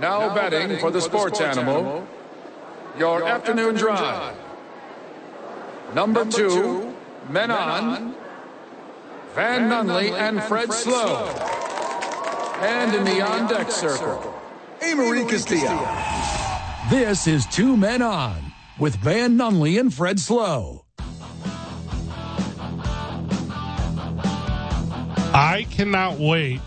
Now betting for the sports animal, your afternoon drive. Number two, men on, Van Nunley and Fred Slow. And in the on deck circle, Amory Castillo. This is Two Men On with Van Nunley and Fred Slow. I cannot wait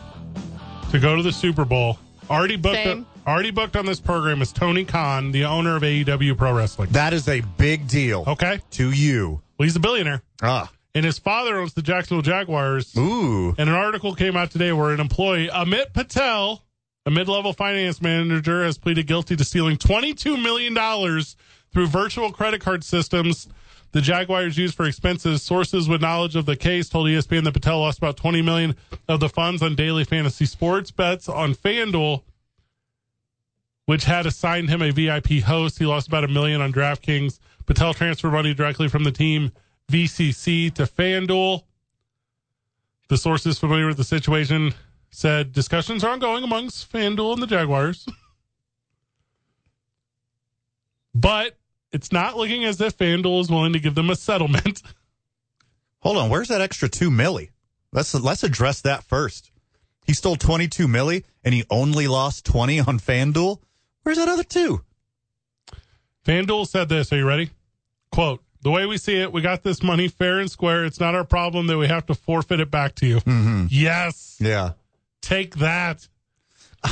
to go to the Super Bowl. Already booked. Same. already booked on this program is Tony Khan, the owner of AEW Pro Wrestling. That is a big deal Okay, to you. well, he's a billionaire, Ah. and his father owns the Jacksonville Jaguars. Ooh. And an article came out today where an employee, Amit Patel, a mid-level finance manager, has pleaded guilty to stealing twenty-two million dollars through virtual credit card systems the Jaguars used for expenses. Sources with knowledge of the case told ESPN that Patel lost about twenty million of the funds on daily fantasy sports bets on FanDuel, which had assigned him a VIP host. He lost about a million on DraftKings. Patel transferred money directly from the team VCC to FanDuel. The sources familiar with the situation said discussions are ongoing amongst FanDuel and the Jaguars. but it's not looking as if FanDuel is willing to give them a settlement. Hold on. Where's that extra two milli? Let's let's address that first. He stole twenty two milli and he only lost twenty on FanDuel. Where's that other two? FanDuel said this. Are you ready? Quote, the way we see it, we got this money fair and square. It's not our problem that we have to forfeit it back to you. Mm-hmm. Yes. Yeah. Take that.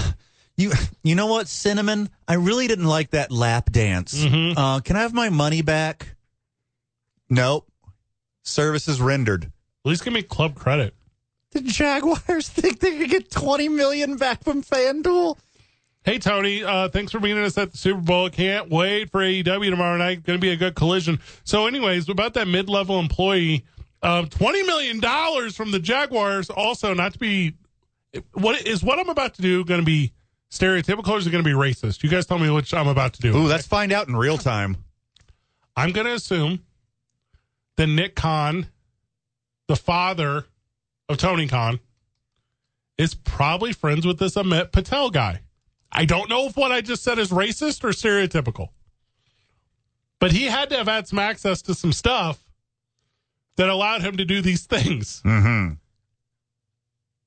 You you know what, Cinnamon? I really didn't like that lap dance. Uh, can I have my money back? Nope. Services rendered. At least give me club credit. The Jaguars think they could get twenty million back from FanDuel. Hey, Tony, uh, thanks for meeting us at the Super Bowl. Can't wait for AEW tomorrow night. Going to be a good collision. So, anyways, about that mid level employee, um, $20 million from the Jaguars. Also, not to be, what is what I'm about to do going to be stereotypical or is it going to be racist? You guys tell me which I'm about to do. Ooh, let's find out in real time. I'm going to assume that Nick Khan, the father of Tony Khan, is probably friends with this Amit Patel guy. I don't know if what I just said is racist or stereotypical, but he had to have had some access to some stuff that allowed him to do these things. Mm-hmm.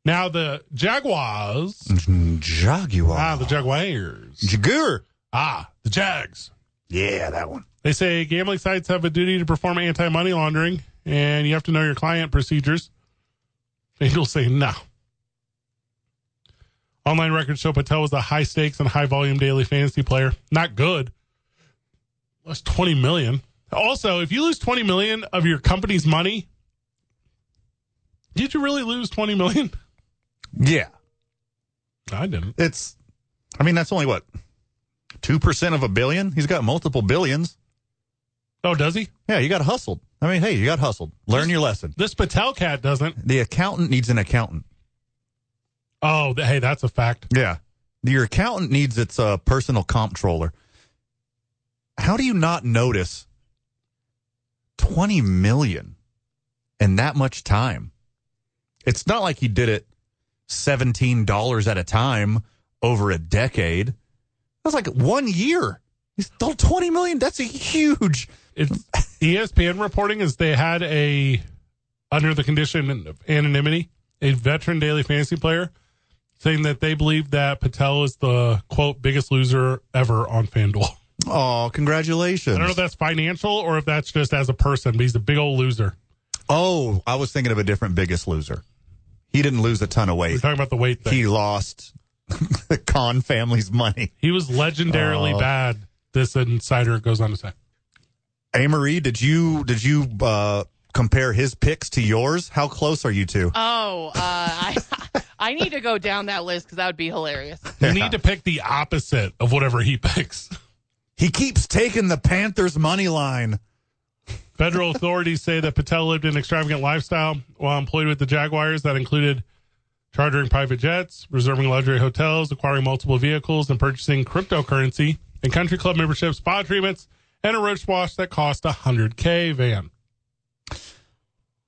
Now, the Jaguars, Jaguar. ah, the Jaguars, Jaguar. ah, the Jags. Yeah, that one. They say gambling sites have a duty to perform anti money laundering, and you have to know your client procedures. FanDuel say no. Online records show Patel was a high stakes and high volume daily fantasy player. Not good. Lost twenty million. Also, if you lose twenty million of your company's money, did you really lose twenty million? Yeah. I didn't. It's, I mean, that's only what, 2% of a billion? He's got multiple billions. Oh, does he? Yeah, you got hustled. I mean, hey, you got hustled. Learn your lesson. This Patel cat doesn't. The accountant needs an accountant. Oh, hey, that's a fact. Yeah. Your accountant needs its uh, personal comptroller. How do you not notice 20 million in that much time? It's not like he did it $17 at a time over a decade. That was like one year. He stole 20 million. That's a huge. it's ESPN reporting is they had a under the condition of anonymity a veteran daily fantasy player saying that they believe that Patel is the quote biggest loser ever on FanDuel. Oh, congratulations. I don't know if that's financial or if that's just as a person, but he's a big old loser. oh, I was thinking of a different biggest loser. He didn't lose a ton of weight. We're talking about the weight thing. He He, lost the Khan family's money. He was legendarily Oh. bad. This insider goes on to say. Amory, did you did you uh, compare his picks to yours? How close are you two? Oh, uh, I I need to go down that list because that would be hilarious. You need to pick the opposite of whatever he picks. He keeps taking the Panthers money line. Federal authorities say that Patel lived an extravagant lifestyle while employed with the Jaguars that included chartering private jets, reserving luxury hotels, acquiring multiple vehicles, and purchasing cryptocurrency and country club memberships, spa treatments, and a roach wash that cost a 100K van.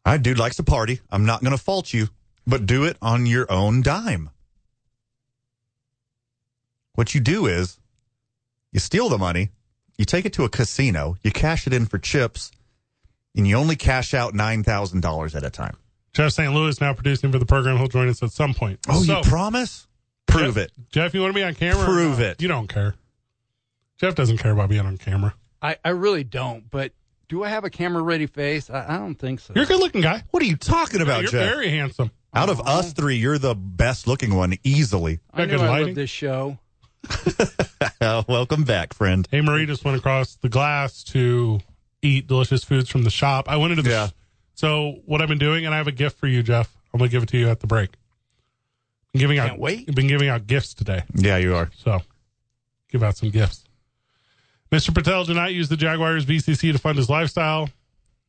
That dude likes to party. I'm not going to fault you, but do it on your own dime. What you do is you steal the money, you take it to a casino, you cash it in for chips, and you only cash out $9,000 at a time. Jeff St. Louis now producing for the program. He'll join us at some point. Oh, So, you promise? Prove Jeff, it. Jeff. You want to be on camera? Prove it. You don't care. Jeff doesn't care about being on camera. I, I really don't, but do I have a camera ready face? I, I don't think so. You're a good looking guy. What are you talking about, You're Jeff? very handsome. Out of us oh. three, you're the best looking one easily. I Got know good I lighting? love this show. Welcome back, friend. Hey, Marie just went across the glass to eat delicious foods from the shop. I went into the. Yeah. so what I've been doing, and I have a gift for you, Jeff. I'm gonna give it to you at the break. I'm giving out. Can't wait. I've been giving out gifts today, Yeah, you are. so give out some gifts. Mr. Patel did not use the Jaguars VCC to fund his lifestyle,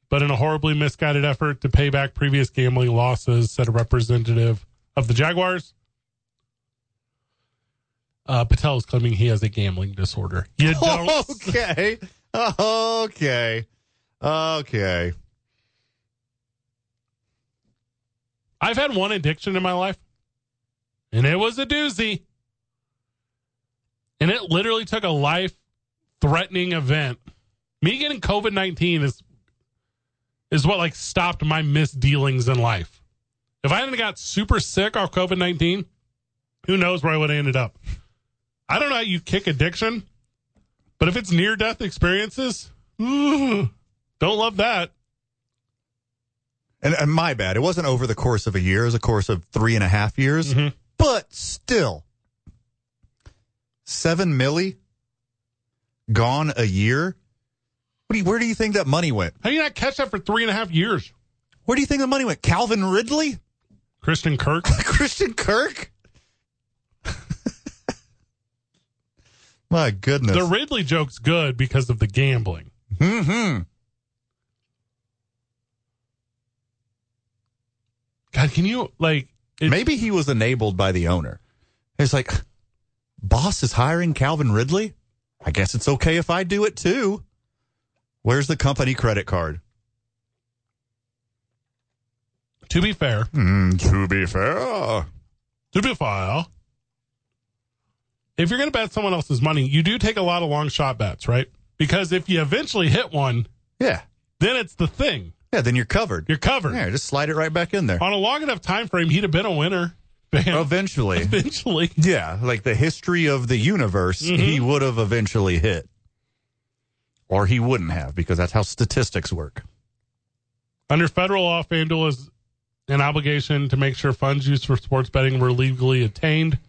but in a horribly misguided effort to pay back previous gambling losses, said a representative of the Jaguars. Uh, Patel is claiming he has a gambling disorder. You don't. Okay. Okay. Okay. I've had one addiction in my life, and it was a doozy. And it literally took a life threatening event. Me getting COVID 19 is is what like stopped my misdealings in life. If I hadn't got super sick off COVID 19, who knows where I would have ended up. I don't know how you kick addiction, but if it's near death experiences, ooh, don't love that. And, and my bad. It wasn't over the course of a year. It was a course of three and a half years. Mhm. But still, seven milli gone a year. What do you, where do you think that money went? How do you not catch that for three and a half years? Where do you think the money went? Calvin Ridley? Christian Kirk. Christian Kirk? My goodness. The Ridley joke's good because of the gambling. hmm God, can you like? Maybe he was enabled by the owner. It's like, boss is hiring Calvin Ridley. I guess it's okay if I do it too. Where's the company credit card? to be fair, Mm, to be fair. to be fair, if you're going to bet someone else's money, you do take a lot of long shot bets, right? Because if you eventually hit one, Yeah. then it's the thing. Yeah, then you're covered. You're covered. Yeah, just slide it right back in there. On a long enough time frame, he'd have been a winner. Eventually. eventually. Yeah, like the history of the universe, mm-hmm. he would have eventually hit. Or he wouldn't have, because that's how statistics work. Under federal law, FanDuel is an obligation to make sure funds used for sports betting were legally obtained.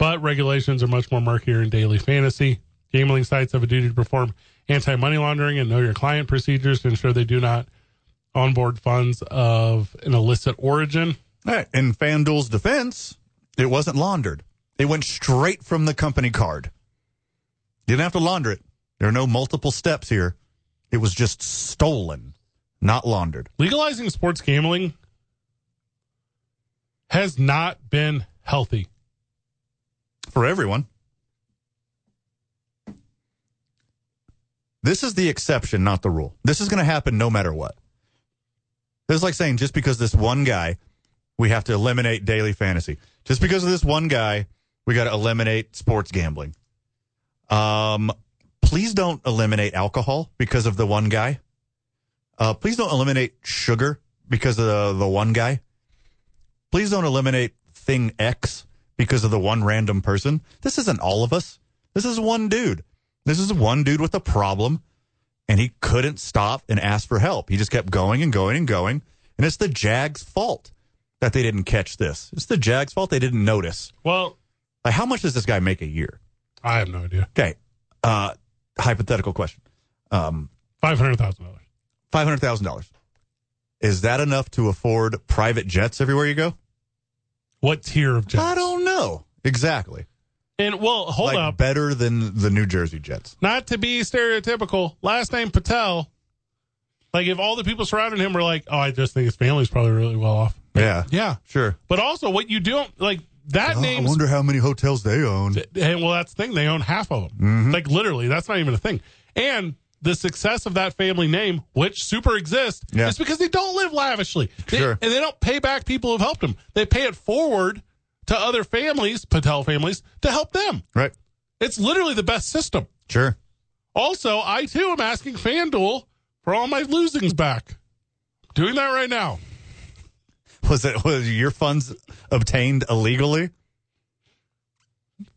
But regulations are much more murkier in daily fantasy. Gambling sites have a duty to perform anti money laundering and know your client procedures to ensure they do not onboard funds of an illicit origin. All right. In FanDuel's defense, it wasn't laundered. It went straight from the company card. You didn't have to launder it. There are no multiple steps here. It was just stolen, not laundered. Legalizing sports gambling has not been healthy. For everyone. This is the exception, not the rule. This is going to happen no matter what. This is like saying just because this one guy, we have to eliminate daily fantasy. Just because of this one guy, we got to eliminate sports gambling. Um, please don't eliminate alcohol because of the one guy. Uh, please don't eliminate sugar because of the, the one guy. Please don't eliminate thing X because of the one random person. This isn't all of us. This is one dude. This is one dude with a problem, and he couldn't stop and ask for help. He just kept going and going and going. And it's the Jags' fault that they didn't catch this. It's the Jags' fault they didn't notice. Well, Like, how much does this guy make a year? I have no idea. Okay. Uh, hypothetical question. Um, $500,000. $500,000. Is that enough to afford private jets everywhere you go? What tier of jets? I don't know. Exactly. And well, hold like up. better than the New Jersey Jets. Not to be stereotypical, last name Patel. Like if all the people surrounding him were like, "Oh, I just think his family's probably really well off." Yeah. Yeah, Sure. but also what you don't like that Oh, I wonder how many hotels they own. and well, that's the thing. They own half of them. Mm-hmm. Like literally, that's not even a thing. And the success of that family name, which super exists, Yeah. is because they don't live lavishly. They- Sure. and they don't pay back people who've helped them. They pay it forward to other families, Patel families, to help them. Right. It's literally the best system. Sure. Also, I too am asking FanDuel for all my losings back. Doing that right now. Was it was your funds obtained illegally?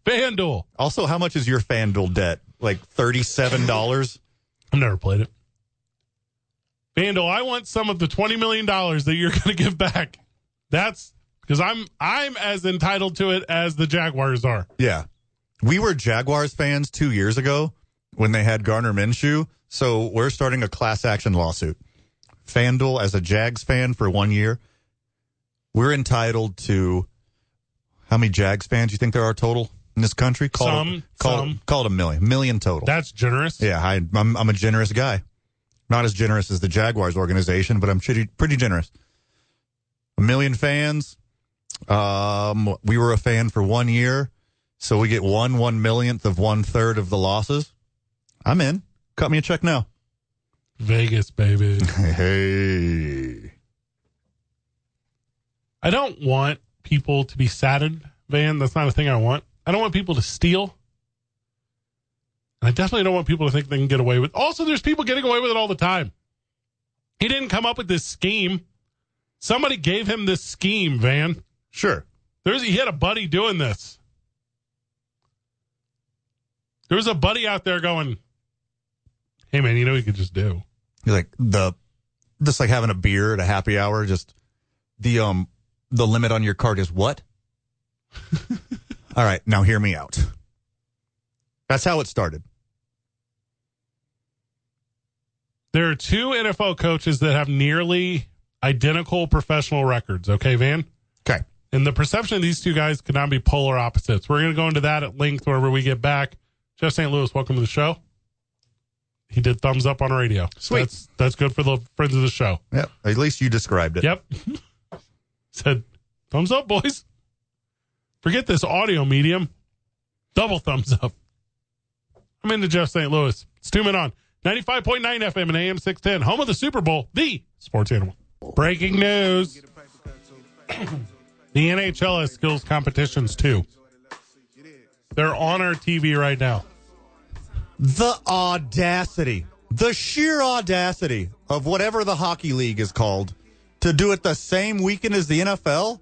FanDuel. Also, how much is your FanDuel debt? Like thirty-seven dollars. I've never played it. FanDuel, I want some of the twenty million dollars that you're going to give back. That's because I'm I'm as entitled to it as the Jaguars are. Yeah, we were Jaguars fans two years ago when they had Gardner Minshew. So we're starting a class action lawsuit. FanDuel, as a Jags fan for one year, we're entitled to how many Jags fans do you think there are total in this country? Call Some, it, call some. It, call it a million, million total. That's generous. yeah, I, I'm I'm a generous guy. Not as generous as the Jaguars organization, but I'm pretty pretty generous. A million fans. Um, we were a fan for one year, so we get one one millionth of one third of the losses. I'm in. Cut me a check now. Vegas, baby. Hey, I don't want people to be saddened, Van. That's not a thing I want. I don't want people to steal. And I definitely don't want people to think they can get away with. Also, there's people getting away with it all the time. He didn't come up with this scheme. Somebody gave him this scheme, Van. sure. There's he had a buddy doing this. There was a buddy out there going, "Hey man, you know what you could just do." You're like the just like having a beer at a happy hour. Just the um the limit on your card is what? All right, now hear me out. That's how it started. There are two NFL coaches that have nearly identical professional records. Okay, Van. Okay. And the perception of these two guys could not be polar opposites. We're going to go into that at length wherever we get back. Jeff St. Louis, welcome to the show. He did thumbs up on radio. Sweet. That's that's good for the friends of the show. Yep. At least you described it. Yep. Said thumbs up, boys. Forget this audio medium. Double thumbs up. I'm into Jeff St. Louis. It's two men on 95.9 FM and AM 610, home of the Super Bowl, the sports animal. Breaking news. the NHL has skills competitions too. They're on our TV right now. The audacity, the sheer audacity of whatever the hockey league is called to do it the same weekend as the NFL.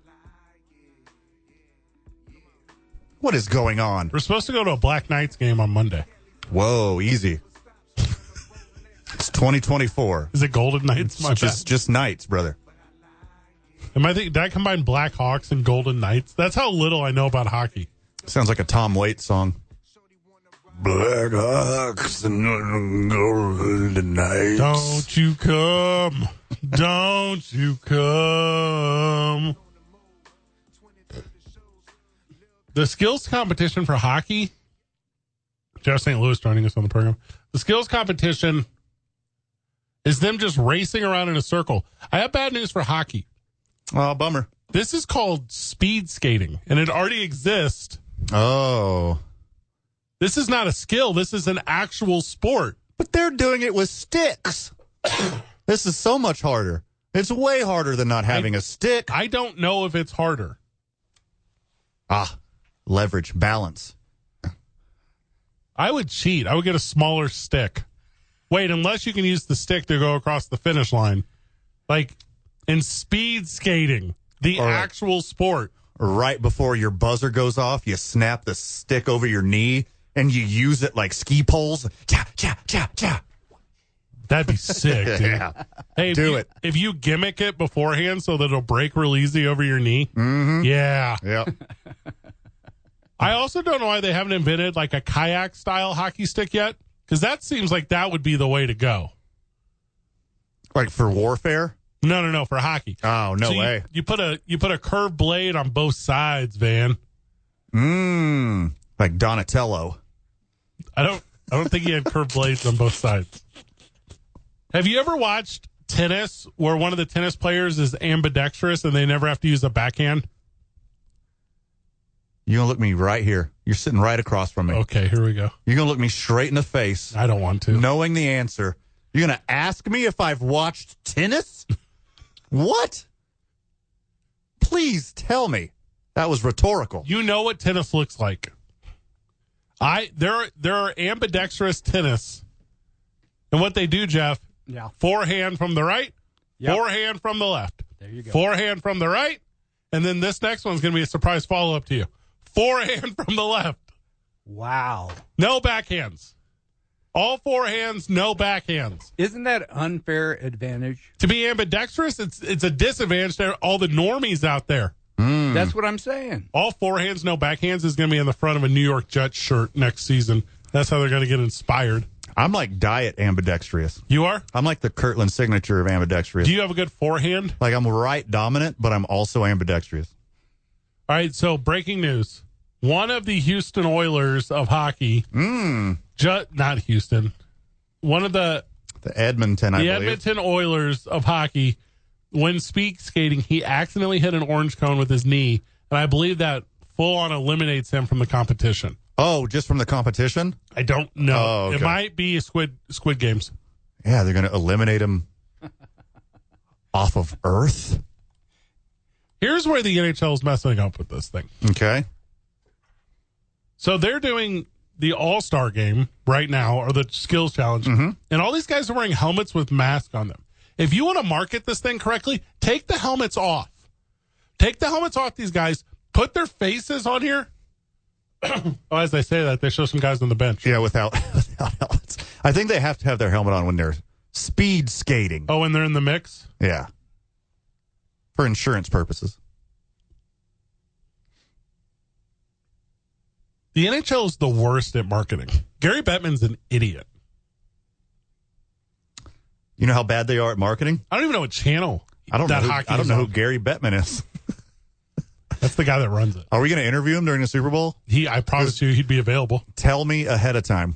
What is going on? We're supposed to go to a Black Knights game on Monday. Whoa, easy. it's 2024. Is it Golden Knights? My just bad. just nights, brother. Am I think did I combine Black Hawks and Golden Knights? That's how little I know about hockey. Sounds like a Tom Waits song. Black Hawks and golden Knights. Don't you come. Don't you come. The skills competition for hockey. Jeff St. Louis joining us on the program. The skills competition is them just racing around in a circle. I have bad news for hockey. Oh, bummer. This is called speed skating, and it already exists. Oh. This is not a skill. This is an actual sport. But they're doing it with sticks. this is so much harder. It's way harder than not having a stick. I don't know if it's harder. Ah, leverage, balance. I would cheat. I would get a smaller stick. Wait, unless you can use the stick to go across the finish line. Like in speed skating, the right. actual sport. Right before your buzzer goes off, you snap the stick over your knee and you use it like ski poles. Cha, cha, cha, cha. That'd be sick, dude. Yeah. Hey, if Do you- it. If you gimmick it beforehand so that it'll break real easy over your knee. Mm-hmm. Yeah. Yep. I also don't know why they haven't invented like a kayak style hockey stick yet. Because that seems like that would be the way to go. like for warfare? No, no, no, for hockey. Oh, no So you- way. You, put a you put a curved blade on both sides, Van. Mmm. Like Donatello. I don't I don't think he had curved blades on both sides. Have you ever watched tennis where one of the tennis players is ambidextrous and they never have to use a backhand? You're going to look me right here. You're sitting right across from me. Okay, here we go. You're going to look me straight in the face, I don't want to. knowing the answer. You're going to ask me if I've watched tennis? what? Please tell me. That was rhetorical. You know what tennis looks like. I there are there are ambidextrous tennis, and what they do, Jeff, Yeah. forehand from the right, Yep. forehand from the left, There you go. forehand from the right, and then this next one's going to be a surprise follow up to you. Forehand from the left, Wow. no backhands. All forehands, no backhands. Isn't that unfair advantage? To be ambidextrous, it's it's a disadvantage to all the normies out there. Hmm. That's what I'm saying. All forehands, no backhands is going to be on the front of a New York Jets shirt next season. That's how they're going to get inspired. I'm like diet ambidextrous. You are? I'm like the Kirkland signature of ambidextrous. Do you have a good forehand? like I'm right dominant, but I'm also ambidextrous. All right, so breaking news. One of the Houston Oilers of hockey, Mm. ju- not Houston, one of the, The Edmonton, I the believe. Edmonton Oilers of hockey, when speed skating, he accidentally hit an orange cone with his knee, and I believe that full on eliminates him from the competition. Oh, just from the competition? I don't know. Oh, okay. It might be Squid Squid Games. Yeah, they're going to eliminate him off of Earth. Here's where the NHL is messing up with this thing. Okay. So they're doing the All Star game right now, or the Skills Challenge, mm-hmm. and all these guys are wearing helmets with masks on them. If you want to market this thing correctly, take the helmets off. Take the helmets off these guys. Put their faces on here. oh, as they say that, they show some guys on the bench. Yeah, without, without helmets. I think they have to have their helmet on when they're speed skating. Oh, and they're in the mix. Yeah. For insurance purposes. The NHL is the worst at marketing. Gary Bettman's an idiot. You know how bad they are at marketing? I don't even know what channel I don't know. Who, I don't know who. Gary Bettman is. That's the guy that runs it. Are we going to interview him during the Super Bowl? He, I promise you, he'd be available. Tell me ahead of time.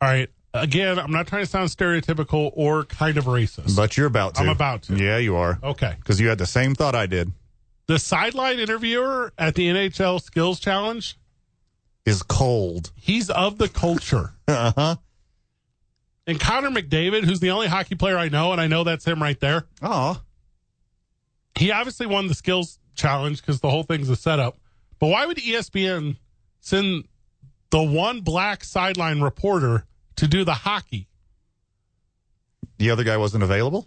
All right. Again, I'm not trying to sound stereotypical or kind of racist. But you're about to. I'm about to. Yeah, you are. okay. Because you had the same thought I did. The sideline interviewer at the NHL Skills Challenge, Is cold. he's of the culture. Uh huh. and Connor McDavid, who's the only hockey player I know, and I know that's him right there, Oh, he obviously won the Skills Challenge because the whole thing's a setup. But why would ESPN send the one black sideline reporter to do the hockey? the other guy wasn't available.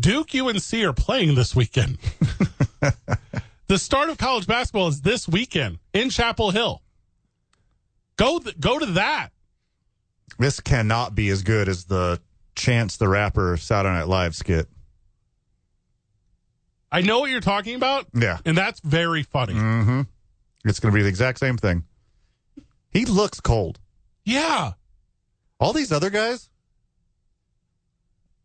Duke UNC are playing this weekend. the start of college basketball is this weekend in Chapel Hill. Go th- go to that. This cannot be as good as the Chance the Rapper Saturday Night Live skit. I know what you're talking about, Yeah. and that's very funny. Mm-hmm. It's going to be the exact same thing. He looks cold. Yeah, All these other guys,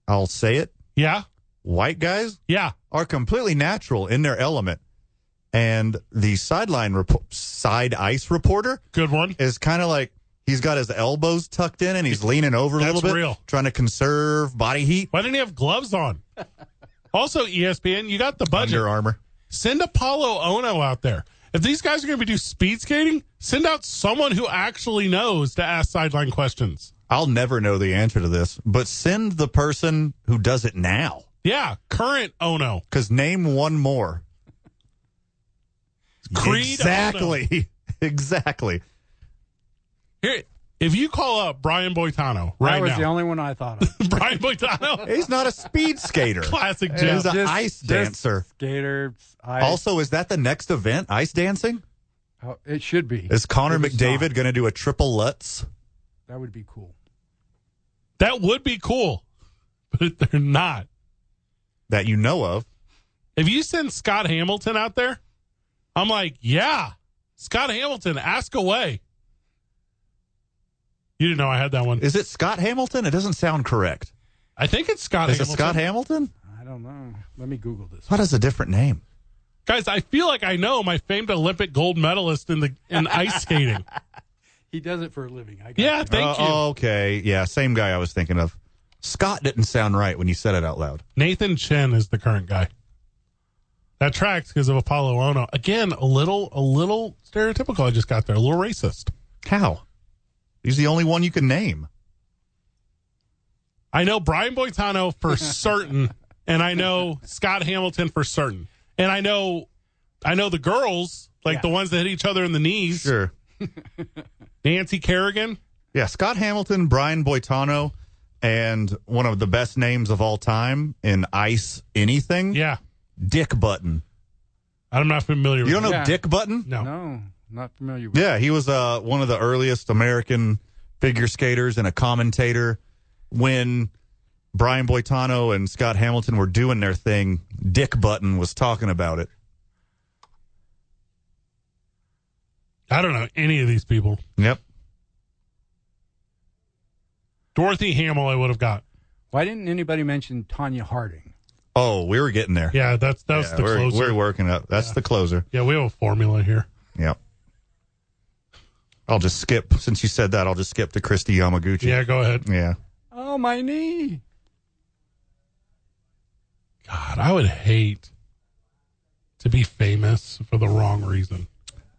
I'll say it, yeah, white guys yeah. are completely natural in their element. And the sideline repo- side ice reporter Good one. is kind of like he's got his elbows tucked in and he's leaning over a That's little bit, real. trying to conserve body heat. Why didn't he have gloves on? also, ESPN, you got the budget. Under Armour. Send Apolo Ohno out there. If these guys are going to be do speed skating, send out someone who actually knows to ask sideline questions. I'll never know the answer to this, but send the person who does it now. Yeah, current Ohno. Because name one more. Creed Exactly. exactly. Here, if you call up Brian Boitano right That was now, the only one I thought of. Brian Boitano, He's not a speed skater. classic He's an Just- ice dancer. Skater. I, Also, is that the next event? Ice dancing? oh, it should be. Is Connor If McDavid going to do a triple Lutz? That would be cool. That would be cool, but they're not. that you know of? If you send Scott Hamilton out there, I'm like, yeah, Scott Hamilton, ask away. You didn't know I had that one. Is it Scott Hamilton? It doesn't sound correct. I think it's Scott Is Hamilton. it Scott Hamilton? I don't know. Let me Google this. What is a different name? Guys, I feel like I know my famed Olympic gold medalist in the in ice skating. He does it for a living. I got Yeah, you. thank Uh, you. Okay. Yeah, same guy I was thinking of. Scott didn't sound right when you said it out loud. Nathan Chen is the current guy. That tracks because of Apolo Ohno. Again, a little a little stereotypical I just got there, a little racist. How? He's the only one you can name. I know Brian Boitano for certain, and I know Scott Hamilton for certain, and I know, I know the girls like Yeah. the ones that hit each other in the knees. Sure. Nancy Kerrigan. Yeah, Scott Hamilton, Brian Boitano, and one of the best names of all time in ice anything, Yeah, Dick Button. I'm not familiar. with You don't know Yeah. Dick Button? No. No, not familiar with Yeah, he was uh, one of the earliest American figure skaters and a commentator. When Brian Boitano and Scott Hamilton were doing their thing, Dick Button was talking about it. I don't know any of these people. Yep. Dorothy Hamill, I would have got. Why didn't anybody mention Tonya Harding? Oh, we were getting there. Yeah, that's that's Yeah, the we're, closer. we're working up. That's the closer. yeah, we have a formula here. Yep. I'll just skip since you said that. I'll just skip to Kristi Yamaguchi. Yeah, go ahead. Yeah. Oh, my knee. God, I would hate to be famous for the wrong reason.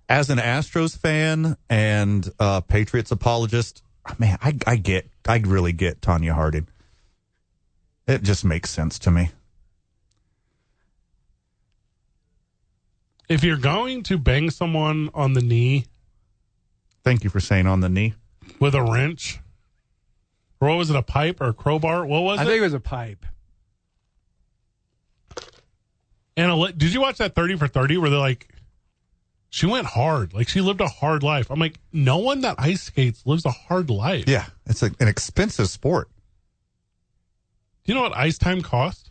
As an Astros fan and uh, Patriots apologist, man, I, I get, I really get Tonya Harding. It just makes sense to me. If you're going to bang someone on the knee Thank you for saying on the knee. with a wrench, or what was it, a pipe or a crowbar? What was I it? I think it was a pipe. and a, li- did you watch that 30 for 30 where they're like, she went hard. Like she lived a hard life. I'm like, no one that ice skates lives a hard life. Yeah, it's a, an expensive sport. Do you know what ice time cost?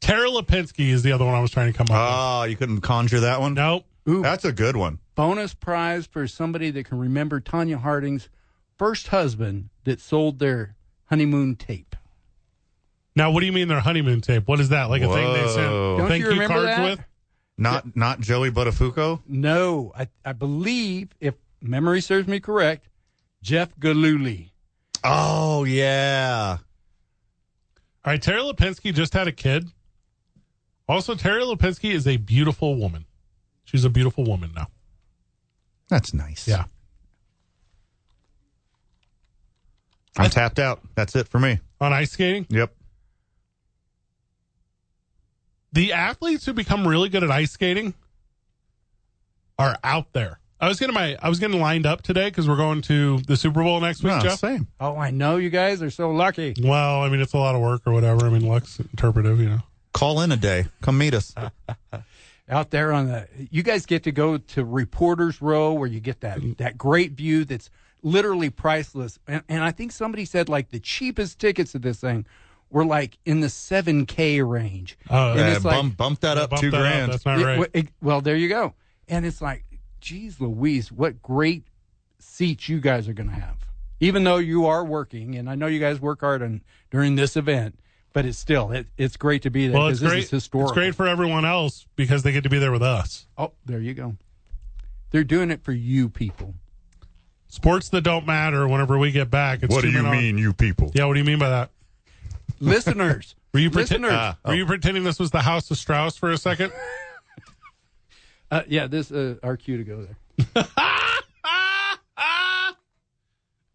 Tara Lipinski is the other one I was trying to come up Oh, you couldn't conjure that one? with. Nope. Ooh, That's a good one. Bonus prize for somebody that can remember Tonya Harding's first husband that sold their honeymoon tape. Now, what do you mean their honeymoon tape? What is that? Like a thing they sent Don't thank you you, cards that? with? Not not Joey Buttafuoco? No, I, I believe, if memory serves me correct, Jeff Gillooly. Oh yeah. All right, Terry Lipinski just had a kid. Also, Terry Lipinski is a beautiful woman. She's a beautiful woman now. That's nice. Yeah. I'm tapped out. That's it for me. On ice skating, Yep. the athletes who become really good at ice skating are out there. I was getting my I was getting lined up today because we're going to the Super Bowl next week, No, Jeff. same. Oh, I know you guys are so lucky. Well, I mean it's a lot of work or whatever. I mean luck's interpretive, you know. Call in a day. Come meet us. Out there on the, you guys get to go to Reporters Row where you get that that great view that's literally priceless. And, and I think somebody said like the cheapest tickets to this thing were like in the seven k range. Oh, And Uh, it's like- bump, bump that up Bump two that up. grand. That's not right. w- it- well, there you go. And it's like, geez, Louise, what great seats you guys are going to have. Even though you are working, and I know you guys work hard on during this event, but it's still it, it's great to be there well, because it's this great. is historical. It's great for everyone else because they get to be there with us. Oh, there you go. They're doing it for you people. Sports that don't matter. Whenever we get back, it's what do you men on- mean, you people? Yeah, what do you mean by that? Listeners, Were you pretend- listeners. Ah. Were you pretending this was the House of Strauss for a second? Uh, yeah, this uh, our cue to go there.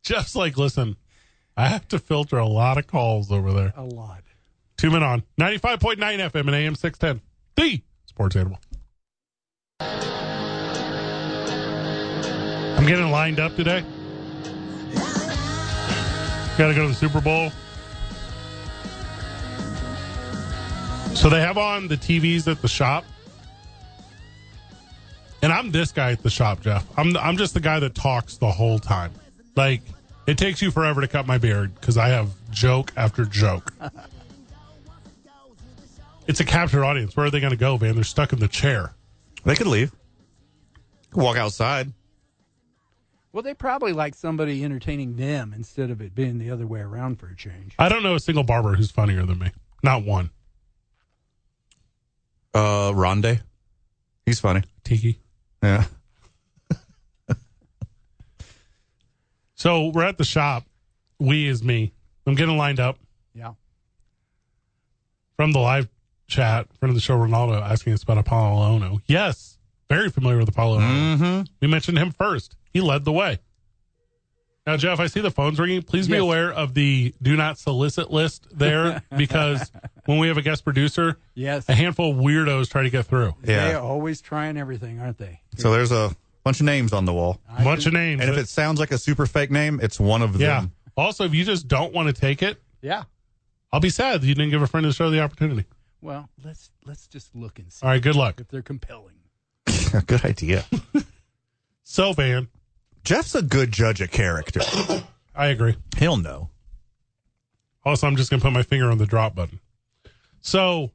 Just like, listen, I have to filter a lot of calls over there. A lot. Two men on 95.9 FM and AM 610. The sports animal. I'm getting lined up today. Got to go to the Super Bowl. So they have on the TVs at the shop. And I'm this guy at the shop, Jeff. I'm I'm just the guy that talks the whole time. Like it takes you forever to cut my beard because I have joke after joke. it's a captured audience. Where are they going to go, man? They're stuck in the chair. They could leave. Walk outside. Well, they probably like somebody entertaining them instead of it being the other way around for a change. I don't know a single barber who's funnier than me. Not one. Uh, Rondé. He's funny. Tiki. Yeah. So we're at the shop. We is me. I'm getting lined up Yeah. from the live chat. Friend of the show, Ronaldo, asking us about Apolo Ohno. Yes, very familiar with Apolo Ohno. Mm-hmm. We mentioned him first. He led the way. Now, Jeff, I see the phones ringing. Please be aware of the do not solicit list there because when we have a guest producer, Yes. a handful of weirdos try to get through. They're Yeah. always trying everything, aren't they? So there's a bunch of names on the wall. A bunch of names. And if it sounds like a super fake name, it's one of them. yeah. them. Also, if you just don't want to take it, Yeah. I'll be sad that you didn't give a friend of the show the opportunity. Well, let's let's just look and see All right, good luck. if they're compelling. Good idea. So, Van, Jeff's a good judge of character. I agree. He'll know. Also, I'm just going to put my finger on the drop button. So,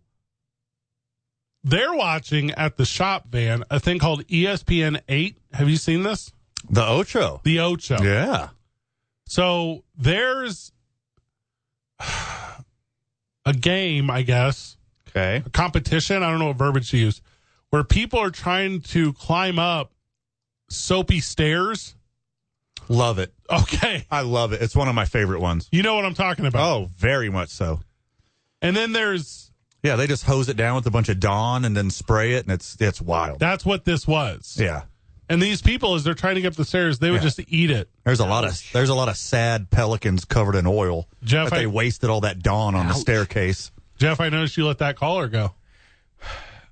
they're watching at the shop van a thing called ESPN 8. Have you seen this? The Ocho. The Ocho. Yeah. So, there's a game, I guess, Okay. a competition. I don't know what verbiage to use, where people are trying to climb up soapy stairs. Love it. Okay. I love it. It's one of my favorite ones. You know what I'm talking about. Oh, very much so. And then there's Yeah, they just hose it down with a bunch of Dawn and then spray it, and it's it's wild. that's what this was. Yeah. And these people, as they're trying to get up the stairs, they would Yeah. just eat it. There's a lot of there's a lot of sad pelicans covered in oil. Jeff, that they I- wasted all that Dawn on the staircase. Jeff, I noticed you let that caller go.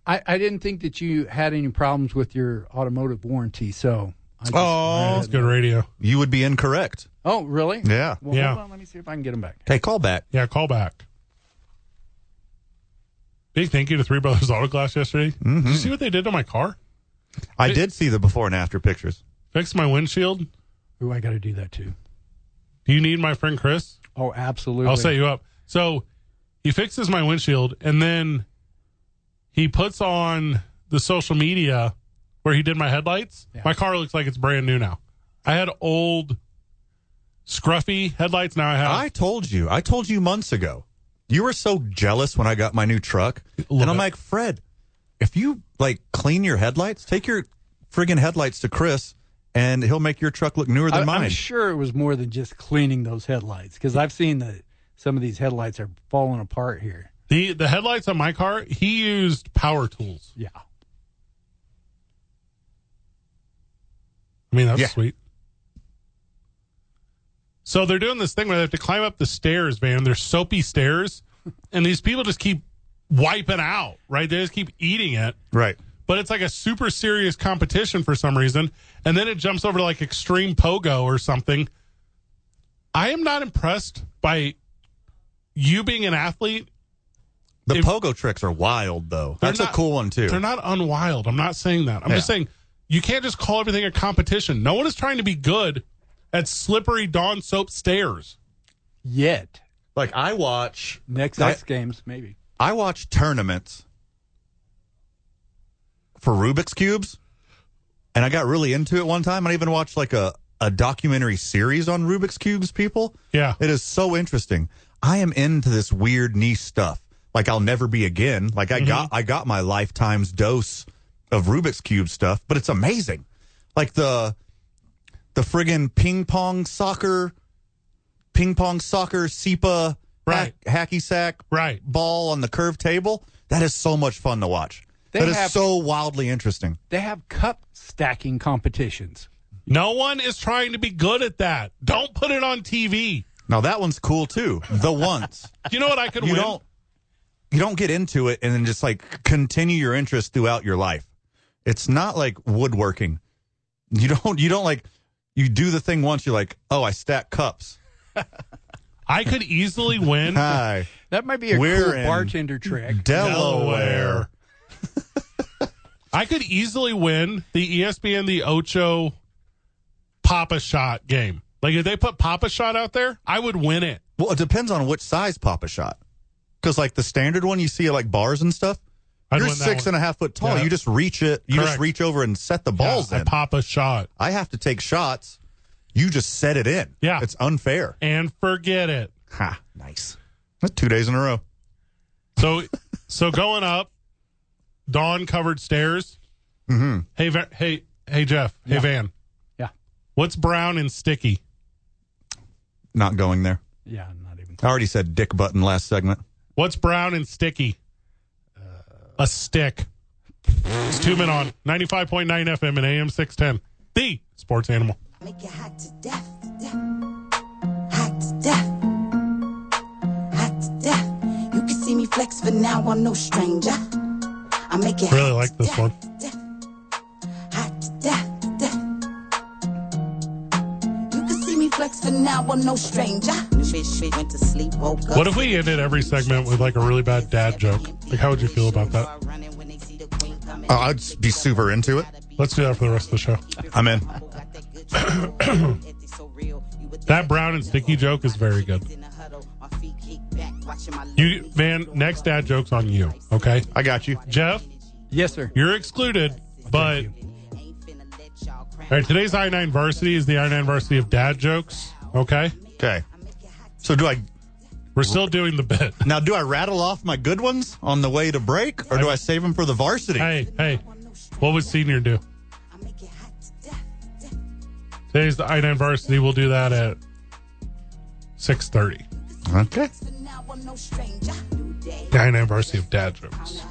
I, I didn't think that you had any problems with your automotive warranty, so. I just- Oh, That's good radio. you would be incorrect. Oh, really? Yeah. Well, Yeah. hold on. Let me see if I can get them back. Hey, call back. Yeah, call back. Big thank you to Three Brothers Auto Glass yesterday. Mm-hmm. Did you see what they did to my car? I did see the before and after pictures. Fixed my windshield. Ooh, I got to do that too. Do you need my friend Chris? Oh, absolutely. I'll set you up. So he fixes my windshield and then he puts on the social media where he did my headlights. Yeah. My car looks like it's brand new now. I had old scruffy headlights. Now I have I told you. I told you months ago. You were so jealous when I got my new truck. little And I'm bit. like, Fred, if you like clean your headlights, take your friggin' headlights to Chris and he'll make your truck look newer I, than mine. I'm sure it was more than just cleaning those headlights because I've seen that some of these headlights are falling apart here. the the headlights on my car. He used power tools. Yeah. I mean, that's Yeah. sweet. So they're doing this thing where they have to climb up the stairs, man. They're soapy stairs, and these people just keep wiping out, right? They just keep eating it. right. But it's like a super serious competition for some reason. And then it jumps over to like extreme pogo or something. I am not impressed by you being an athlete. The If- pogo tricks are wild though. That's not- a cool one too. They're not unwild. I'm not saying that. I'm just saying you can't just call everything a competition. No one is trying to be good at slippery Dawn soap stairs. Yet. Like I watch Next I- X Games, maybe. I watch tournaments for Rubik's cubes, and I got really into it one time. I even watched like a a documentary series on Rubik's cubes. People, Yeah. it is so interesting. I am into this weird niche stuff. Like I'll never be again. Like I got mm-hmm. I got my lifetime's dose of Rubik's cube stuff, but it's amazing. Like the the friggin' ping pong soccer, ping pong soccer SEPA Right. hack, hacky sack Right. ball on the curved table. That is so much fun to watch. They that is have- so wildly interesting. They have cup stacking competitions. No one is trying to be good at that. Don't put it on TV. Now that one's cool too. The once You know what I could you win? don't you don't get into it and then just like continue your interest throughout your life. It's not like woodworking. You don't you don't like you do the thing once you're like, "Oh, I stack cups." I could easily win Hi. That might be a We're cool bartender trick. Delaware. I could easily win the ESPN the Ocho Pop-A-Shot game. Like if they put Pop-A-Shot out there, I would win it. Well, it depends on which size Pop-A-Shot. Cuz like the standard one you see at like bars and stuff, I'd you're win that six one. and a half foot tall. Yeah. You just reach it. You just reach over and set the balls Yeah, I in. Pop-A-Shot I have to take shots. You just set it in. Yeah. It's unfair. and forget it. Ha. Nice. That's two days in a row. So, so going up, dawn covered stairs. Mm-hmm. Hey, Va- hey, hey, Jeff. Hey, Van. Yeah. What's brown and sticky? Not going there. Yeah, not even. I already said dick button last segment. What's brown and sticky? A stick. It's two men on 95.9 FM and AM 610. The sports animal. Make you hot to death. Hot to death. Hot to death. You can see me flex, but now I'm no stranger. I make it Really like this death, one. Can see flex, but now I'm no stranger. New bitch, bitch went to sleep, woke up. What if we ended every segment with like a really bad dad joke? Like, how would you feel about that? Oh, I'd be super into it. Let's do that for the rest of the show. I'm in. That brown and sticky joke is very good. You man, next dad joke's on you. Okay, I got you. Jeff, Yes, sir. you're excluded, but you. All right. Today's I nine varsity is the I nine varsity of dad jokes. Okay, Okay. So do I we're still doing the bit. now? Do I rattle off my good ones on the way to break, or do I save them for the varsity? Hey, hey, what would senior do? Today's the I nine varsity. We'll do that at six thirty. Okay. Now no stranger. New day. The I nine varsity of dad jokes.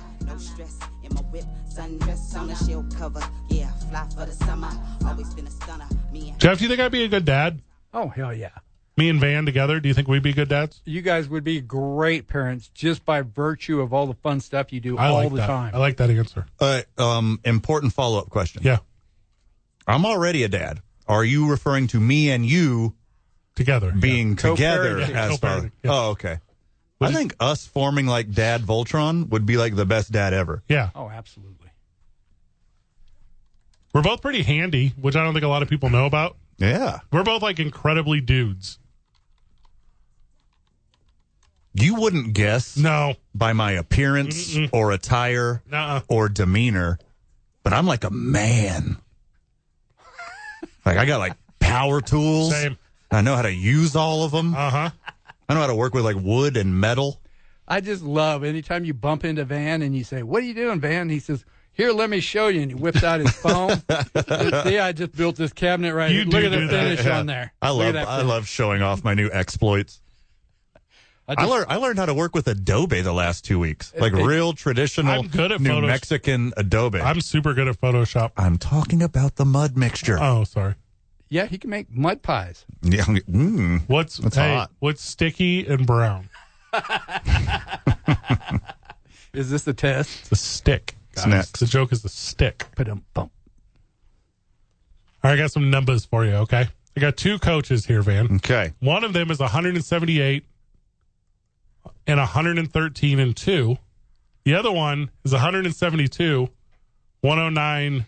No stress in my whip, sundress on a shield cover. Yeah, fly for the summer. Always been a stunner. Me and Jeff, do you think I'd be a good dad? Oh hell yeah! Me and Van together. Do you think we'd be good dads? You guys would be great parents just by virtue of all the fun stuff you do I all like the that. time. I like that answer. All right. Um, important follow up question. Yeah, I'm already a dad. Are you referring to me and you together. being together Co-parenting. as Co-parenting, far? yeah. Oh, okay. I think us forming like Dad Voltron would be like the best dad ever. Yeah. oh, absolutely. We're both pretty handy, which I don't think a lot of people know about. Yeah. We're both like incredibly dudes. You wouldn't guess No, by my appearance or attire Nuh-uh. or demeanor, but I'm like a man. like I got like power tools. same. I know how to use all of them. Uh huh. I know how to work with like wood and metal. I just love anytime you bump into Van and you say, "What are you doing, Van?" He says, "Here, let me show you." And he whips out his phone. See, I just built this cabinet right You here. Look do at the that, finish Yeah. on there. I love I love showing off my new exploits. I I learned I learned how to work with Adobe the last two weeks, like It- real traditional I'm good at New Photoshop. Mexican Adobe. I'm, I'm super good at Photoshop. I'm talking about the mud mixture. Oh, sorry. Yeah, he can make mud pies. yeah, mm. What's That's hey, hot. What's sticky and brown? Is this a test? It's a stick. It's next. The joke is the stick. Put him bump. All right, I got some numbers for you. Okay, I got two coaches here, Van. Okay, One of them is 178 and 113 and two. The other one is 172, 109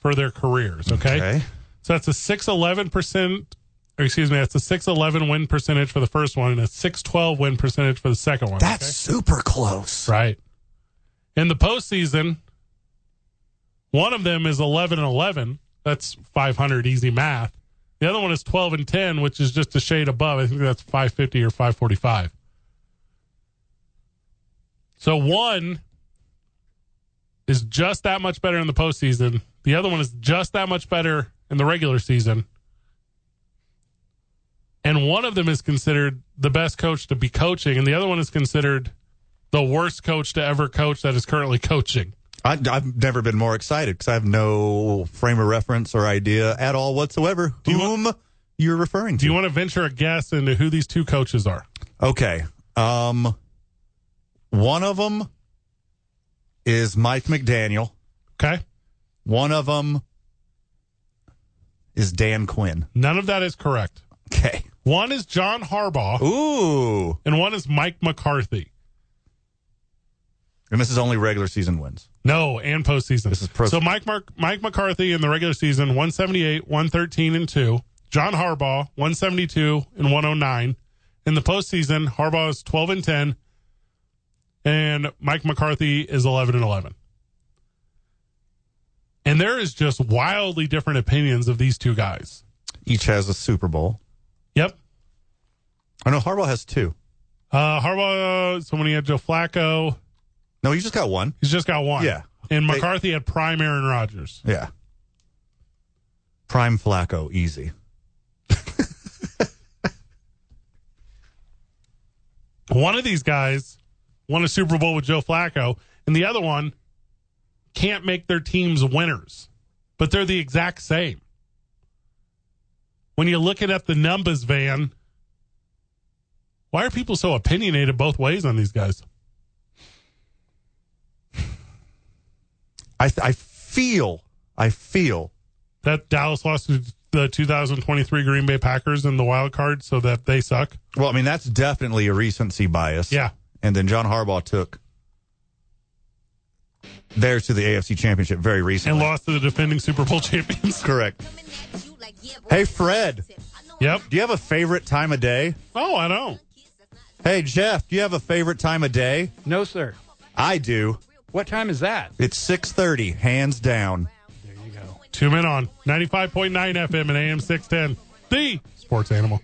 for their careers. Okay. okay. So that's a 611 percent, or excuse me, that's a 611 win percentage for the first one and a 612 win percentage for the second one. That's super close. right. In the postseason, one of them is 11 and 11. That's 500 easy math. The other one is 12 and 10, which is just a shade above. I think that's 550 or 545. So one is just that much better in the postseason. The other one is just that much better in the regular season. And one of them is considered the best coach to be coaching, and the other one is considered the worst coach to ever coach that is currently coaching. I, I've never been more excited because I have no frame of reference or idea at all whatsoever you whom you're referring to. Do you want to venture a guess into who these two coaches are? okay. Um, one of them is Mike McDaniel. Okay. One of them is Dan Quinn. None of that is correct. Okay. One is John Harbaugh, Ooh. and one is Mike McCarthy. And this is only regular season wins. No, and postseason. This is pro- so Mike Mark, Mike McCarthy in the regular season, 178, 113, and 2. John Harbaugh, 172 and 109. In the postseason, Harbaugh is 12 and 10, and Mike McCarthy is 11 and 11. And there is just wildly different opinions of these two guys. Each has a Super Bowl. Yep. I know Harbaugh has two. Uh, Harbaugh, so when he had Joe Flacco, No, he just got one. he's just got one. Yeah. And They- McCarthy had prime Aaron Rodgers. Yeah. Prime Flacco, easy. One of these guys won a Super Bowl with Joe Flacco, and the other one can't make their teams winners, but they're the exact same. when you're looking at the numbers, Van, why are people so opinionated both ways on these guys? I, I feel, I feel That Dallas lost to the 2023 Green Bay Packers in the wild card, so that they suck. Well, I mean, that's definitely a recency bias. Yeah. And then John Harbaugh took theirs to the AFC Championship very recently And lost to the defending Super Bowl champions. Correct. Hey, Fred, Yep. do you have a favorite time of day? Oh, I don't. Hey, Jeff, do you have a favorite time of day? No, sir. I do. What time is that? It's 6:30, hands down. There you go. Two men on 95.9 FM and AM 610. The sports animal.